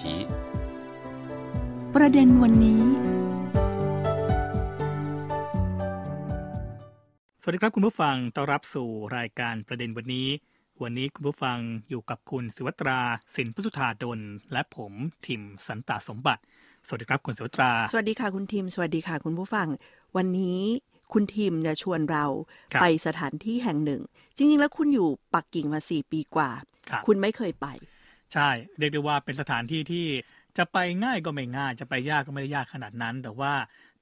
题ประเด็นวันนี้ สวัสดีครับคุณผู้ฟัง ต้อนรับสู่รายการประเด็นวันนี้ วันนี้คุณผู้ฟังอยู่กับคุณสิวัตรา สินพุสุธาดล และผมทิมสันตาสมบัติ สวัสดีครับคุณสิวัตรา สวัสดีค่ะคุณทีมสวัสดีค่ะคุณผู้ฟัง วันนี้คุณทีมจะชวนเราครับไปสถานที่แห่งหนึ่ง จริง ๆ แล้วคุณอยู่ปักกิ่งมาสี่ปีกว่าครับคุณไม่เคยไป ใช่ เรียกได้ว่าเป็นสถานที่ที่จะไปง่ายก็ไม่ง่าย จะไปยากก็ไม่ได้ยากขนาดนั้น แต่ว่า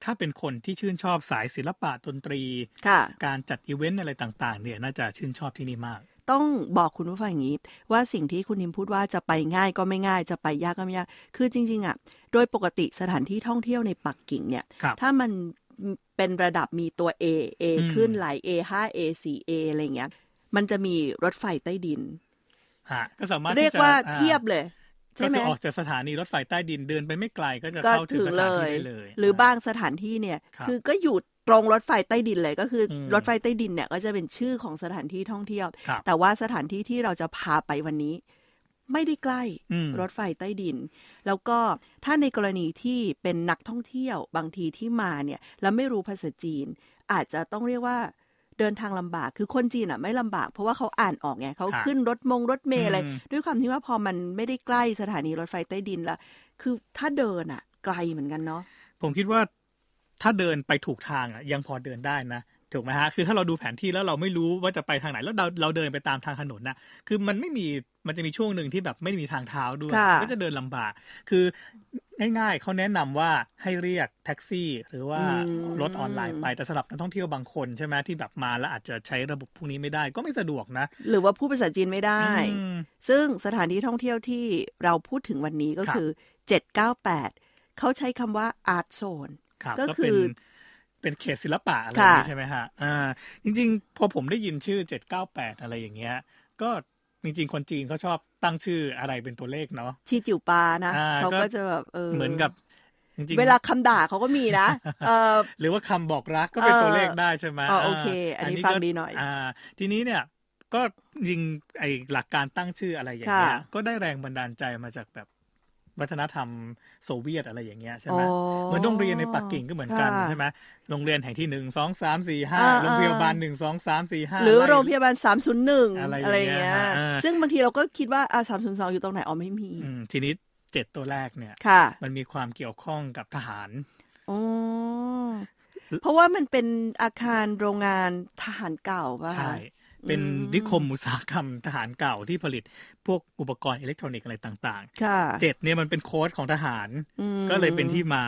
ถ้าเป็นคนที่ชื่นชอบสายศิลปะดนตรีค่ะการจัดอีเวนต์อะไรต่างๆ เนี่ยน่าจะชื่นชอบที่นี่มาก ต้องบอกคุณผู้ฟังอย่างนี้ ว่าสิ่งที่คุณทิมพูดว่าจะไปง่ายก็ไม่ง่าย จะไปยากก็ไม่ยาก คือจริง ๆ อะ โดยปกติสถานที่ท่องเที่ยวในปักกิ่งเนี่ยครับถ้ามันเป็นระดับมีตัว A A อืมขึ้นหลาย A 5 A 4 A อะไรเงี้ย มันจะมีรถไฟใต้ดิน ฮะก็สามารถเรียกที่จะว่าอ่เทียบเลย ใช่ก็ไหมคือออกจากสถานีรถไฟใต้ดินเดินไปไม่ไกลก็จะก็เข้าถึงถึงสเลถานที่ยได้เลย หรือบางสถานที่เนี่ยครับคือก็อยู่ตรงรถไฟใต้ดินเลยก็คืออมรถไฟใต้ดินเนี่ยก็จะเป็นชื่อของสถานที่ท่องเที่ยวครับแต่ว่าสถานที่ที่เราจะพาไปวันนี้ ไม่ได้ใกล้อืมรถไฟใต้ดิน แล้วก็ถ้าในกรณีที่เป็นนักท่องเที่ยวบางทีที่มาเนี่ย แล้วไม่รู้ภาษาจีน อาจจะต้องเรียกว่า เดินทางลำบาก คือคนจีนอะไม่ลำบาก เพราะว่าเขาอ่านออกไงเขาครับขึ้นรถมงรถเมล์อะไรอืมด้วยความที่ว่าพอมันไม่ได้ใกล้สถานีรถไฟใต้ดินแล้วคือถ้าเดินอะ ไกลเหมือนกันเนาะผมคิดว่าถ้าเดินไปถูกทางอะยังพอเดินได้นะถูกไหมฮะ คือถ้าเราดูแผนที่แล้วเราไม่รู้ว่าจะไปทางไหน แล้วเราเราเดินไปตามทางถนนน่ะคือมันไม่มี มันจะมีช่วงหนึ่งที่แบบไม่มีทางเท้าด้วยค่ะก็จะเดินลำบาก คือ ง่ายๆ เขาแนะนำว่าให้เรียกแท็กซี่ หรือว่าอืมรถออนไลน์ไปแต่สำหรับนักท่องเที่ยวบางคนใช่ไหมที่แบบมาแล้วอาจจะใช้ระบบพวกนี้ไม่ได้ก็ไม่สะดวกนะ หรือว่าพูดภาษาจีนไม่ได้อืมซึ่งสถานที่ท่องเที่ยวที่เราพูดถึงวันนี้ก็ครับคือ 798 เขาใช้คำว่า art zone ครับก็ก็คืเป็นอเป็นเขตศิลปะอะไรค่ะอย่างนี้ใช่ไหมฮะอ่าจริง ๆ พอผมได้ยินชื่อ 798 อะไรอย่างเงี้ย ก็จริงๆ คนจีนเขาชอบ ตั้งชื่ออะไรเป็นตัวเลขเนาะชีจิวปานะอ่าเขาก็ก็จะแบบเออเหมือนกับจริงๆเวลาคำด่าเขาก็มีนะเออหรือว่าคำบอกรักก็เป็นเออตัวเลขได้ใช่ไหมอ๋อโอเค อันนี้ฟังก็ดีหน่อย อ่า ทีนี้เนี่ย ก็จริงไอหลักการตั้งชื่ออะไรอย่างเงี้ยค่ะก็ได้แรงบันดาลใจมาจากแบบ วัฒนธรรมโซเวียตอะไรอย่างเงี้ยใช่ไหมอ๋อเหมือนโรงเรียนในปักกิ่งก็เหมือนกันค่ะใช่ไหมโรงเรียนแห่งที่หนึ่งสองสามสี่ห้าอ่าโรงพยาบาลหนึ่งสองสามสี่ห้าหรือไล่โรงพยาบาล301อะไรอะไรอย่างเงี้ยเงี้ยฮะอ่าซึ่งบางทีเราก็คิดว่าอ่า302อยู่ตรงไหนอ๋อไม่มีอืมทีนี้เจ็ดตัวแรกเนี่ยค่ะมันมีความเกี่ยวข้องกับทหารอ๋อเพราะว่ามันเป็นอาคารโรงงานทหารเก่าป่ะคะใช่ เป็นอืมนิคมอุตสาหกรรมทหารเก่าที่ผลิตพวกอุปกรณ์อิเล็กทรอนิกส์อะไรต่างค่ะๆเจ็ดเนี่ยมันเป็นโค้ดของทหารอืมก็เลยเป็นที่มา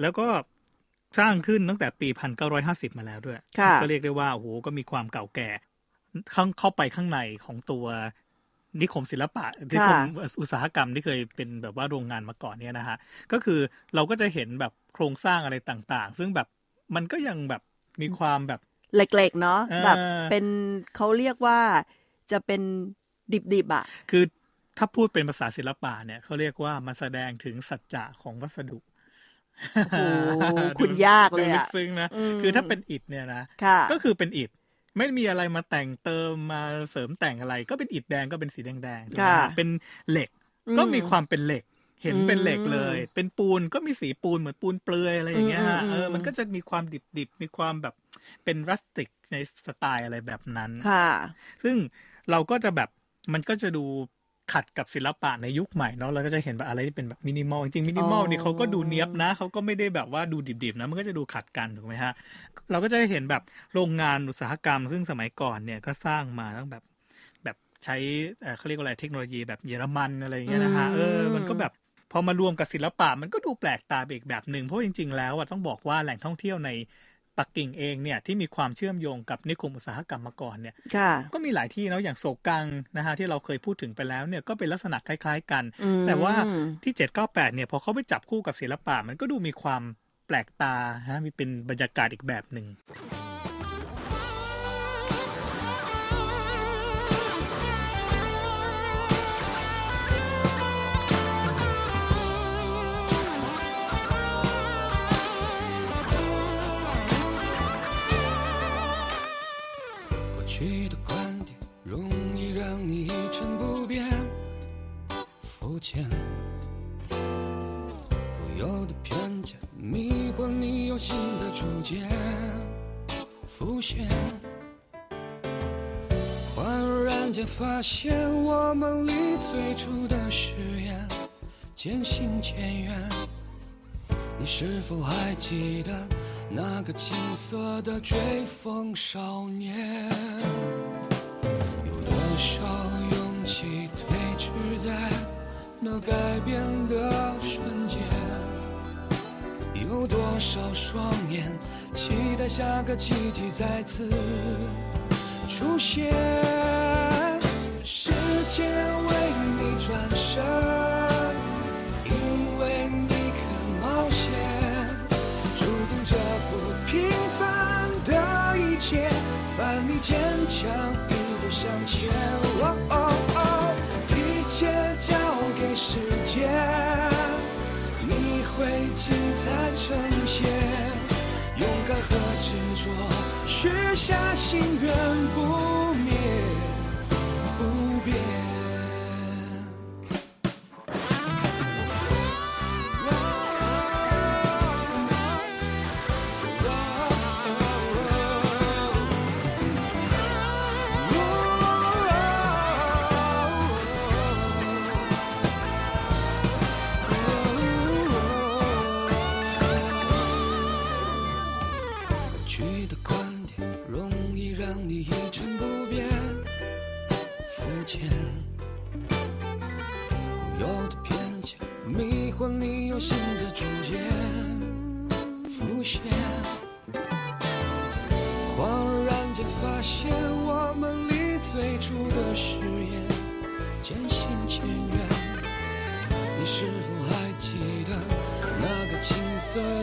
แล้วก็สร้างขึ้นตั้งแต่ปี 1950 มาแล้วด้วยค่ะก็เรียกได้ว่าโอ้โหก็มีความเก่าแก่เข้าเข้าไปข้างในของตัวนิคมศิลปะนิคมอุตสาหกรรมที่เคยเป็นแบบว่าโรงงานมาก่อนเนี่ยนะฮะ ก็คือเราก็จะเห็นแบบโครงสร้างอะไรต่างๆ ซึ่งแบบมันก็ยังแบบมีความแบบ เล็กๆเนาะเออแบบเป็นเขาเรียกว่าจะเป็นดิบๆอะคือถ้าพูดเป็นภาษาศิลปะเนี่ยเขาเรียกว่ามันแสดงถึงสัจจะของวัสดุโอ้โหคุณยากเลยดูลึอะกซึ้งนะอืมคือถ้าเป็นอิฐเนี่ยนะค่ะก็คือเป็นอิฐไม่มีอะไรมาแต่งเติมมาเสริมแต่งอะไร ก็เป็นอิฐแดงก็เป็นสีแดงๆถูกไหมค่ะฮะเป็นเหล็กอืมก็มีความเป็นเหล็ก เห็นเป็นเหล็กเลยอืมเป็นปูนก็มีสีปูนเหมือนปูนเปลือยอะไรอย่างเงี้ยฮะอืมอืมเออมันก็จะมีความดิบๆมีความแบบ เป็นรัสติกในสไตล์อะไรแบบนั้นค่ะ ซึ่งเราก็จะแบบมันก็จะดูขัดกับศิลปะในยุคใหม่เนาะเราก็จะเห็นแบบอะไรที่เป็นแบบมินิมอลจริงๆมินิมอลอ๋อนี่เขาก็ดูเนี้ยบนะเขาก็ไม่ได้แบบว่าดูดิบๆนะมันก็จะดูขัดกันถูกไหมฮะ เราก็จะเห็นแบบโรงงานอุตสาหกรรม ซึ่งสมัยก่อนเนี่ยก็สร้างมาตั้งแบบแบบใช้เอ่อเขาเรียกว่าอะไรเทคโนโลยีแบบเยอรมันอะไรอย่างเงี้ยนะฮะอืมเออมันก็แบบพอมารวมกับศิลปะมันก็ดูแปลกตาไปอีกแบบหนึ่งเพราะจริง ๆ แล้วอะต้องบอกว่าแหล่งท่องเที่ยวใน ปักกิ่งเองเนี่ยที่มีความเชื่อมโยงกับนิคมอุตสาหกรรมมาก่อนเนี่ยค่ะก็มีหลายที่เนาะอย่างโศกังนะฮะที่เราเคยพูดถึงไปแล้วเนี่ยก็เป็นลักษณะคล้าย ๆ กันอืมแต่ว่าที่ 798เนี่ยพอเขาไปจับคู่กับศิลปะมันก็ดูมีความแปลกตาฮะมีเป็นบรรยากาศอีกแบบหนึ่ง 然间发现，我们离最初的誓言渐行渐远。你是否还记得那个青涩的追风少年？有多少勇气推迟在那改变的瞬间？有多少双眼期待下个奇迹再次出现？时间为你转身，因为你肯冒险，注定这不平凡的一切，伴你坚强一路向前。哦哦哦，一切交给时间，你会精彩呈现。勇敢和执着，许下心愿不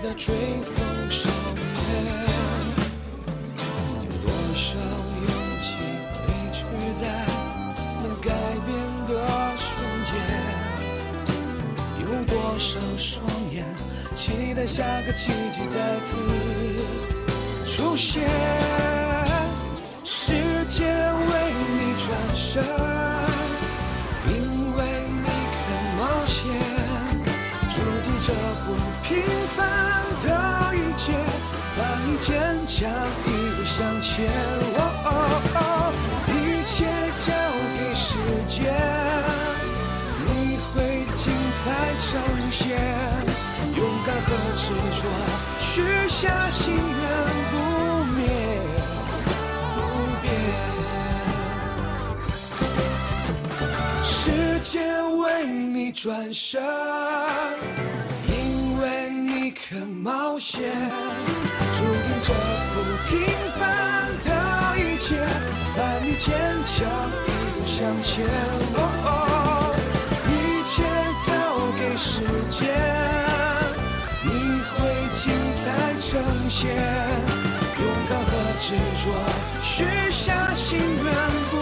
的追风少年？有多少勇气推迟在能改变的瞬间？有多少双眼期待下个奇迹再次出现？时间为你转身，因为你肯冒险，注定这不平你坚强一路向前。哦哦哦，一切交给时间，你会精彩呈现。勇敢和执着，许下心愿不灭不变。时间为你转身，因为你肯冒险，注定这不平凡的一切，伴你坚强一路向前。哦，一切交给时间。你会精彩呈现，勇敢和执着，许下心愿。不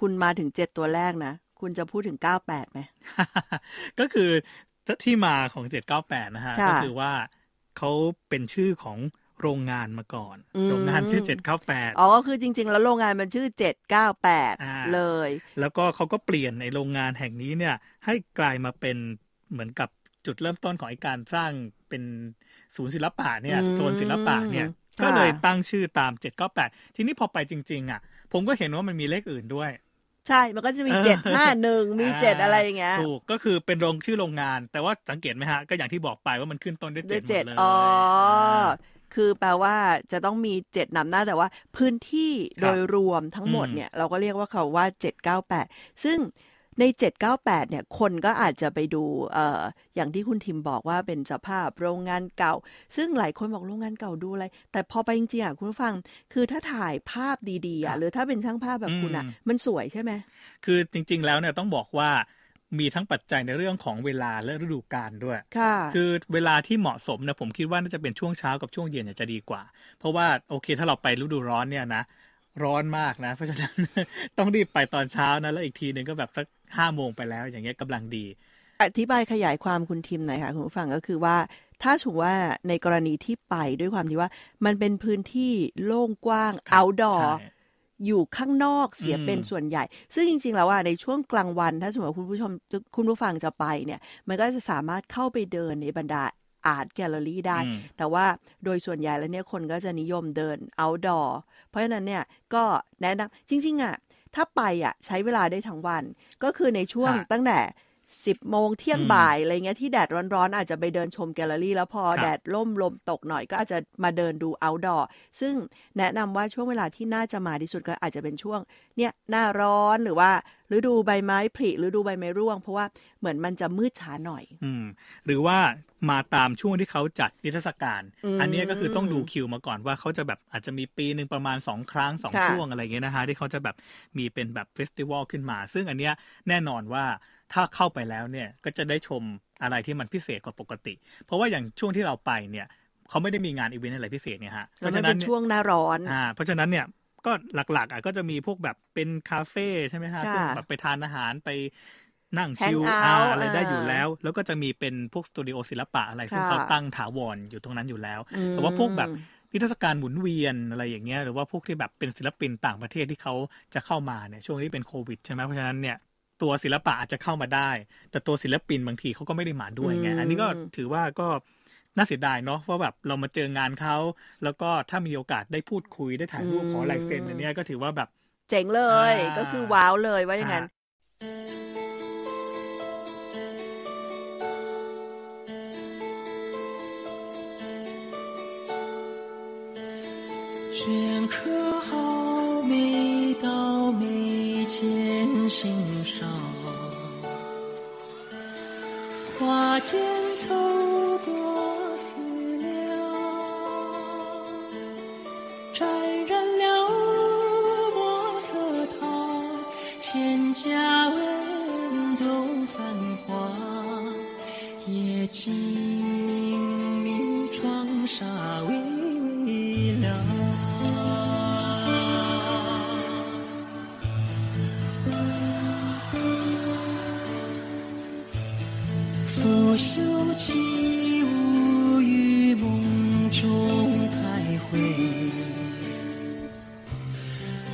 คุณมาถึงเจ็ดตัวแรกนะ คุณจะพูดถึงเก้าแปดไหม ก็คือที่มาของ798นะฮะค่ะก็คือว่าเขาเป็นชื่อของโรงงานมาก่อนอืมโรงงานชื่ออ๋อ ก็คือจริง ๆ แล้วโรงงานมันชื่อเจ็ดเก้าแปดอ่าเลย798แล้วก็เขาก็เปลี่ยนในโรงงานแห่งนี้เนี่ย ให้กลายมาเป็นเหมือนกับจุดเริ่มต้นของไอการสร้างเป็นศูนย์ศิลปะเนี่ยอืมโซนศิลปะเนี่ยค่ะก็เลยตั้งชื่อตาม 798 ทีนี้พอไปจริง ๆ อะ ผมก็เห็นว่ามันมีเลขอื่นด้วย ใช่ มันก็จะมีเออเจ็ดห้าหนึ่งมีเจ็ดอะไรอย่างเงี้ย ถูก ก็คือเป็นโรงชื่อโรงงาน แต่ว่าสังเกตไหมฮะ ก็อย่างที่บอกไปว่ามันขึ้นต้นด้วยด้เจ็วดยหมเจ็ดดเลยอ๋อาคือแปลว่าจะต้องมีเจ็ดนำหน้าแต่ว่าพื้นที่ครับโดยรวมทั้งหมดอืมเนี่ย เราก็เรียกว่าเขาว่าเจ็ดเก้าแปดซึ่ง ในเจ็ดเก้าแปดเนี่ย คนก็อาจจะไปดูเอ่ออย่างที่คุณทิมบอกว่าเป็นสภาพโรงงานเก่า ซึ่งหลายคนบอกโรงงานเก่าดูอะไร แต่พอไปจริงๆอะคุณผู้ฟัง คือถ้าถ่ายภาพดีๆครัอะบหรือถ้าเป็นช่างภาพแบบคุณอะอืมมันสวยใช่ไหม คือจริง ๆ แล้วเนี่ยต้องบอกว่ามีทั้งปัจจัยในเรื่องของเวลาและฤดูกาลด้วยค่ะคือเวลาที่เหมาะสมเนี่ยผมคิดว่าน่าจะเป็นช่วงเช้ากับช่วงเย็นเนี่ยจะดีกว่า เพราะว่าโอเคถ้าเราไปฤดูร้อนเนี่ยนะร้อนมากนะ เพราะฉะนั้นต้องรีบไปตอนเช้านะแล้วอีกทีหนึ่งก็แบบสัก ห้าโมงไปแล้ว อย่างเงี้ยกำลังดี อธิบายขยายความคุณทิมหน่อยค่ะคุณผู้ฟังก็คือว่าถ้าสมมติว่าในกรณีที่ไปด้วยความที่ว่า มันเป็นพื้นที่โล่งกว้าง outdoor ใช่อยู่ข้างนอกเสียอืมเป็นส่วนใหญ่ ซึ่งจริง ๆ แล้วว่าในช่วงกลางวัน ถ้าสมมติว่าคุณผู้ชมคุณผู้ฟังจะไปเนี่ย มันก็จะสามารถเข้าไปเดินในบรรดา art gallery ได้อืมแต่ว่าโดยส่วนใหญ่แล้วเนี่ยคนก็จะนิยมเดิน outdoor เพราะฉะนั้นเนี่ยก็แนะนำจริง ๆ อะ ถ้าไปอะใช้เวลาได้ทั้งวัน ก็คือในช่วงฮะตั้งแต่10โมงเที่ยงอืมบ่ายอะไรเงี้ยที่แดดร้อนๆ อาจจะไปเดินชมแกลเลอรี่ แล้วพอครับ แดดร่มลมตกหน่อยก็อาจจะมาเดินดู outdoor ซึ่งแนะนำว่าช่วงเวลาที่น่าจะมาที่สุดก็อาจจะเป็นช่วงเนี่ยหน้าร้อนหรือว่า ฤดูใบไม้ผลิฤดูใบไม้ร่วง เพราะว่าเหมือนมันจะมืดช้าหน่อย อืม หรือว่ามาตามช่วงที่เขาจัดนิทรรศการอืมอันเนี้ยก็คือต้องดูคิวมาก่อนว่าเขาจะแบบอาจจะมีปีหนึ่งประมาณสองครั้งสองค่ะช่วงอะไรเงี้ยนะฮะที่เขาจะแบบมีเป็นแบบเฟสติวัลขึ้นมา ซึ่งอันเนี้ยแน่นอนว่าถ้าเข้าไปแล้วเนี่ยก็จะได้ชมอะไรที่มันพิเศษกว่าปกติ เพราะว่าอย่างช่วงที่เราไปเนี่ยเขาไม่ได้มีงานอีเวนต์อะไรพิเศษเนี่ยฮะเพแล้วราะมันฉะนั้เป็นนเนี่ยช่วงหน้าร้อนอ่าเพราะฉะนั้นเนี่ย ก็หลักๆอะก็จะมีพวกแบบเป็นคาเฟ่ใช่ไหมฮะค่ะซึ่งแบบไปทานอาหารไปนั่ง Hang ชิล out อ่าอะไรได้อ่าอยู่แล้ว แล้วก็จะมีเป็นพวกสตูดิโอศิลปะอะไรซึ่งค่ะเขาตั้งถาวรอยู่ตรงนั้นอยู่แล้วอืมแต่ว่าพวกแบบนิทรรศการหมุนเวียนอะไรอย่างเงี้ยหรือว่าพวกที่แบบเป็นศิลปินต่างประเทศที่เขาจะเข้ามาเนี่ยช่วงนี้เป็นโควิดใช่ไหมเพราะฉะนั้นเนี่ยตัวศิลปะอาจจะเข้ามาได้ แต่ตัวศิลปินบางทีเขาก็ไม่ได้มาด้วยไงอืมอันนี้ก็ถือว่าก็ น่าเสียดายเนาะว่าแบบเรามาเจองานเขาแล้วก็ถ้ามีโอกาสได้พูดคุยได้ถ่ายรูปขอลายเซ็นอันเนี้ยก็ถือว่าแบบ เจ๋งเลย อ่า ก็คือว้าวเลยว่าอย่างนั้น ฮะ 镌刻好每道眉间心上，花间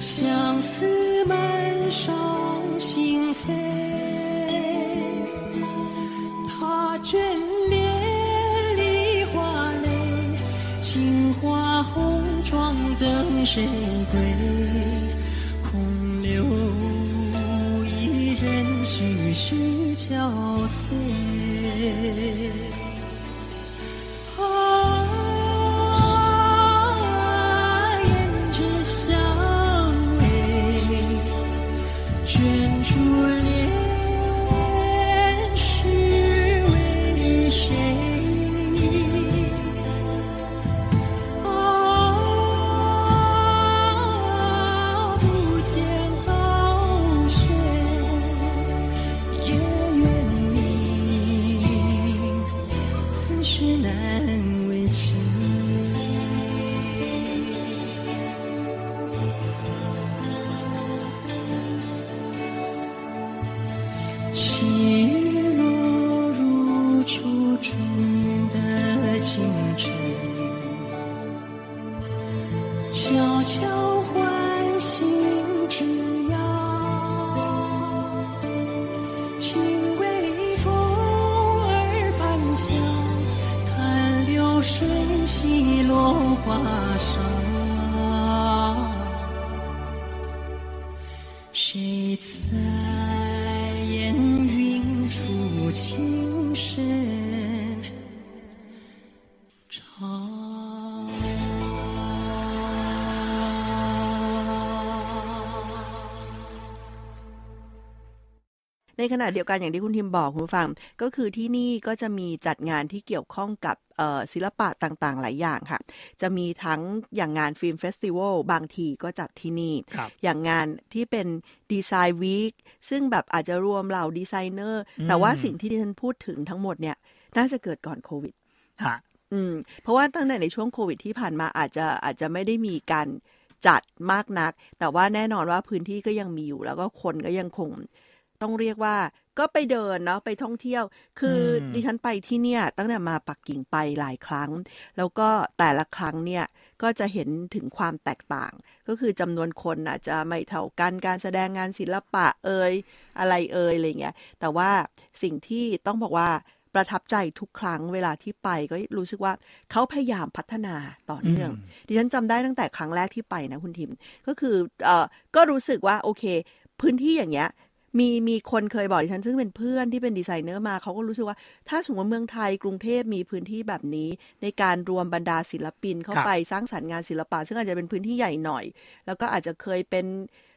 相思满上心扉。他眷恋梨花泪，轻画红妆等谁归？空留一人徐徐憔悴。情。 ในขณะเดียวกันอย่างที่คุณทิมบอกคุณผู้ฟัง ก็คือที่นี่ก็จะมีจัดงานที่เกี่ยวข้องกับเอ่อศิลปะต่างๆ หลายอย่างค่ะ จะมีทั้งอย่างงานฟิล์มเฟสติวัลบางทีก็จัดที่นี่ครับอย่างงานที่เป็นดีไซน์วีคซึ่งแบบอาจจะรวมเหล่าดีไซเนอร์อืมแต่ว่าสิ่งที่ดิฉันพูดถึงทั้งหมดเนี่ย น่าจะเกิดก่อนโควิดฮะอืมเพราะว่าตั้งแต่ในช่วงโควิดที่ผ่านมาอาจจะอาจจะไม่ได้มีการจัดมากนัก แต่ว่าแน่นอนว่าพื้นที่ก็ยังมีอยู่ แล้วก็คนก็ยังคง ต้องเรียกว่า ก็ไปเดินเนาะไปท่องเที่ยว คืออมดิฉันไปที่เนี่ย ตั้งแต่มาปักกิ่งไปหลายครั้ง แล้วก็แต่ละครั้งเนี่ยก็จะเห็นถึงความแตกต่าง ก็คือจำนวนคนอาจจะไม่เท่ากันการแสดงงานศิลปะเอ่ยอะไรเอ่ยอะไรเงี้ยแต่ว่าสิ่งที่ต้องบอกว่าประทับใจทุกครั้งเวลาที่ไปก็รู้สึกว่าเขาพยายามพัฒนาต่อเนื่อง ดิฉันจำได้ตั้งแต่ครั้งแรกที่ไปนะคุณทิม ก็คือเอ่อก็รู้สึกว่าโอเค พื้นที่อย่างเงี้ย มีมีคนเคยบอกดิฉัน ซึ่งเป็นเพื่อนที่เป็นดีไซเนอร์มาเขาก็รู้สึกว่า ถ้าสมมติว่าเมืองไทยกรุงเทพมีพื้นที่แบบนี้ ในการรวมบรรดาศิลปินเข้าไปสร้างสรรค์งานศิลปะ ซึ่งอาจจะเป็นพื้นที่ใหญ่หน่อย แล้วก็อาจจะเคยเป็น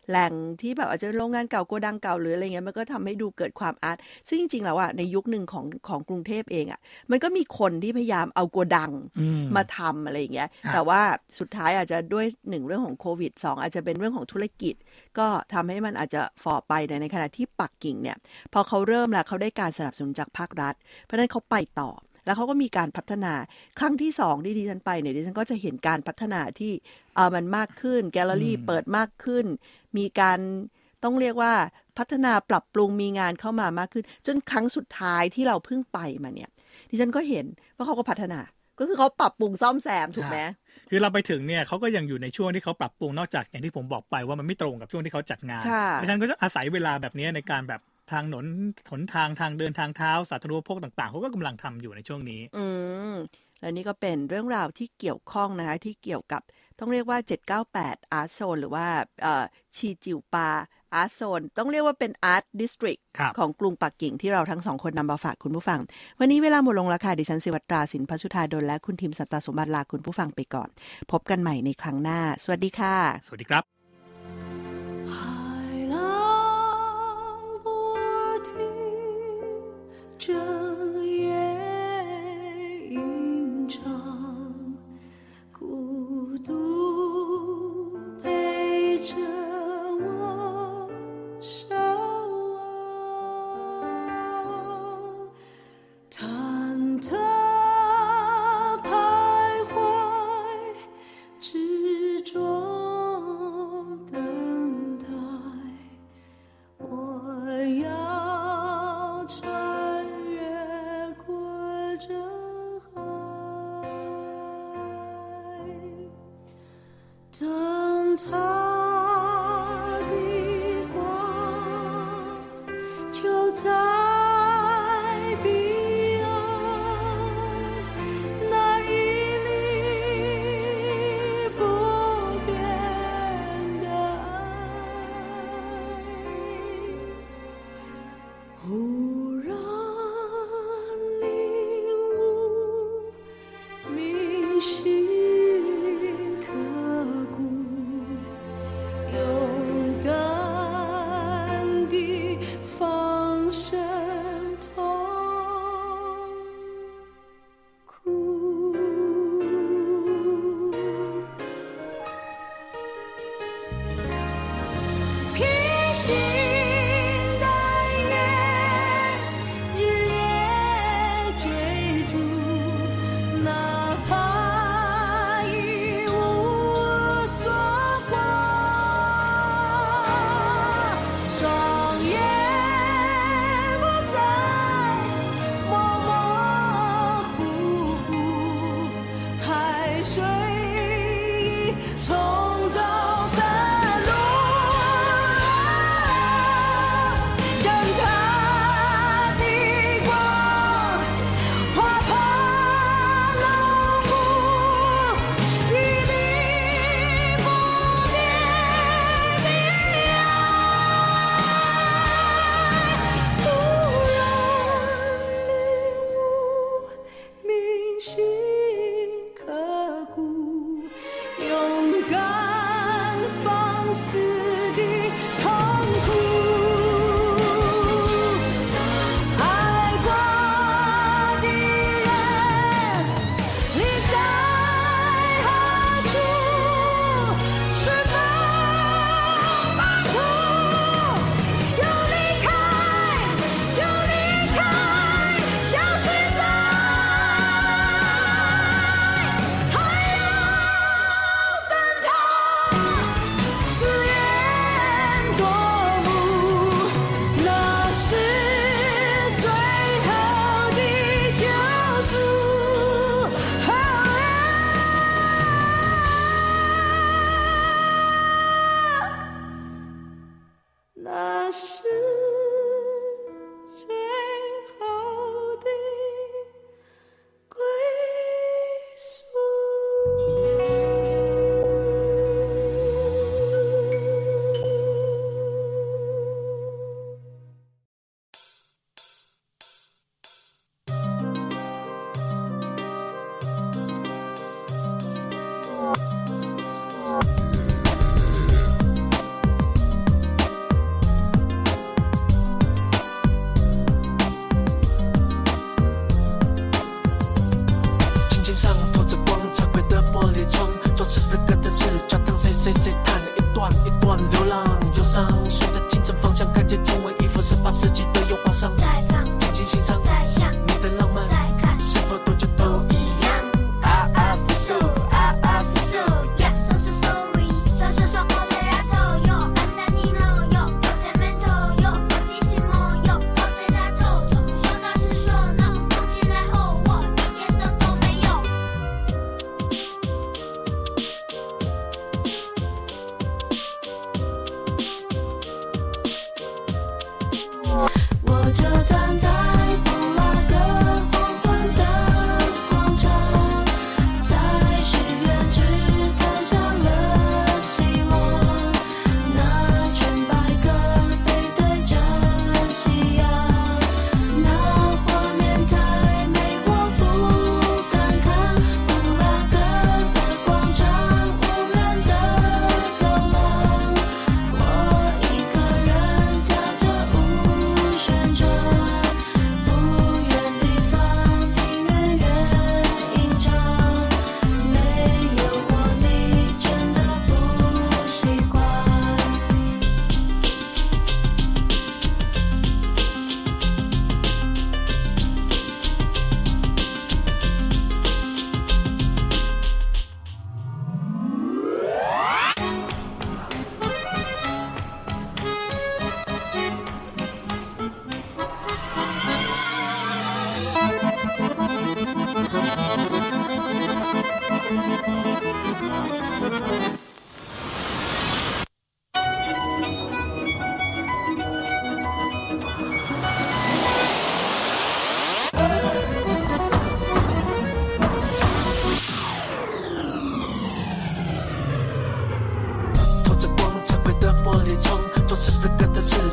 แหล่งที่แบบอาจจะเป็นโรงงานเก่าโกดังเก่าหรืออะไรเงี้ยมันก็ทำให้ดูเกิดความอาร์ตซึ่งจริงๆแล้วอะในยุคหนึ่งของของกรุงเทพเองอะมันก็มีคนที่พยายามเอาโกดังอืมมาทำอะไรอย่างเงี้ยครับแต่ว่าสุดท้ายอาจจะด้วยหนึ่งเรื่องของโควิดสองอาจจะเป็นเรื่องของธุรกิจ ก็ทำให้มันอาจจะฝ่อไปแต่ในขณะที่ปักกิ่งเนี่ยพอเขาเริ่มแล้วเขาได้การสนับสนุนจากภาครัฐ เพราะฉะนั้นเขาไปต่อ แล้วเขาก็มีการพัฒนาครั้งที่สองที่ดิฉันไปเนี่ยดิฉันก็จะเห็นการพัฒนาที่เออมันมากขึ้น แกลเลอรี่อืมเปิดมากขึ้น มีการต้องเรียกว่าพัฒนาปรับปรุงมีงานเข้ามามากขึ้น จนครั้งสุดท้ายที่เราเพิ่งไปมาเนี่ย ดิฉันก็เห็นว่าเขาก็พัฒนาก็คือเขาปรับปรุงซ่อมแซมถูกไหมคือเราไปถึงเนี่ยเขาก็ยังอยู่ในช่วงที่เขาปรับปรุงนอกจากอย่างที่ผมบอกไปว่ามันไม่ตรงกับช่วงที่เขาจัดงานค่ะดิฉันก็จะอาศัยเวลาแบบนี้ในการแบบ ทางหนนหนทางทางเดินทางเท้าสาธารณูปโภคต่างๆเขาก็กำลังทำอยู่ในช่วงนี้ อืมและนี่ก็เป็นเรื่องราวที่เกี่ยวข้องนะคะ ที่เกี่ยวกับต้องเรียกว่า 798 Art Zone หรือว่าเอ่อชีจิวปา Art Zone ต้องเรียกว่าเป็น Art District ครับของกรุงปักกิ่งที่เราทั้งสองคนนำมาฝากคุณผู้ฟัง วันนี้เวลาหมดลงแล้วค่ะดิฉันสิวัตราสินพัชุธาดลและคุณทีมสัตตาสมบัติลาคุณผู้ฟังไปก่อน พบกันใหม่ในครั้งหน้า สวัสดีค่ะ สวัสดีครับ 这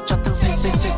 教堂，谁谁谁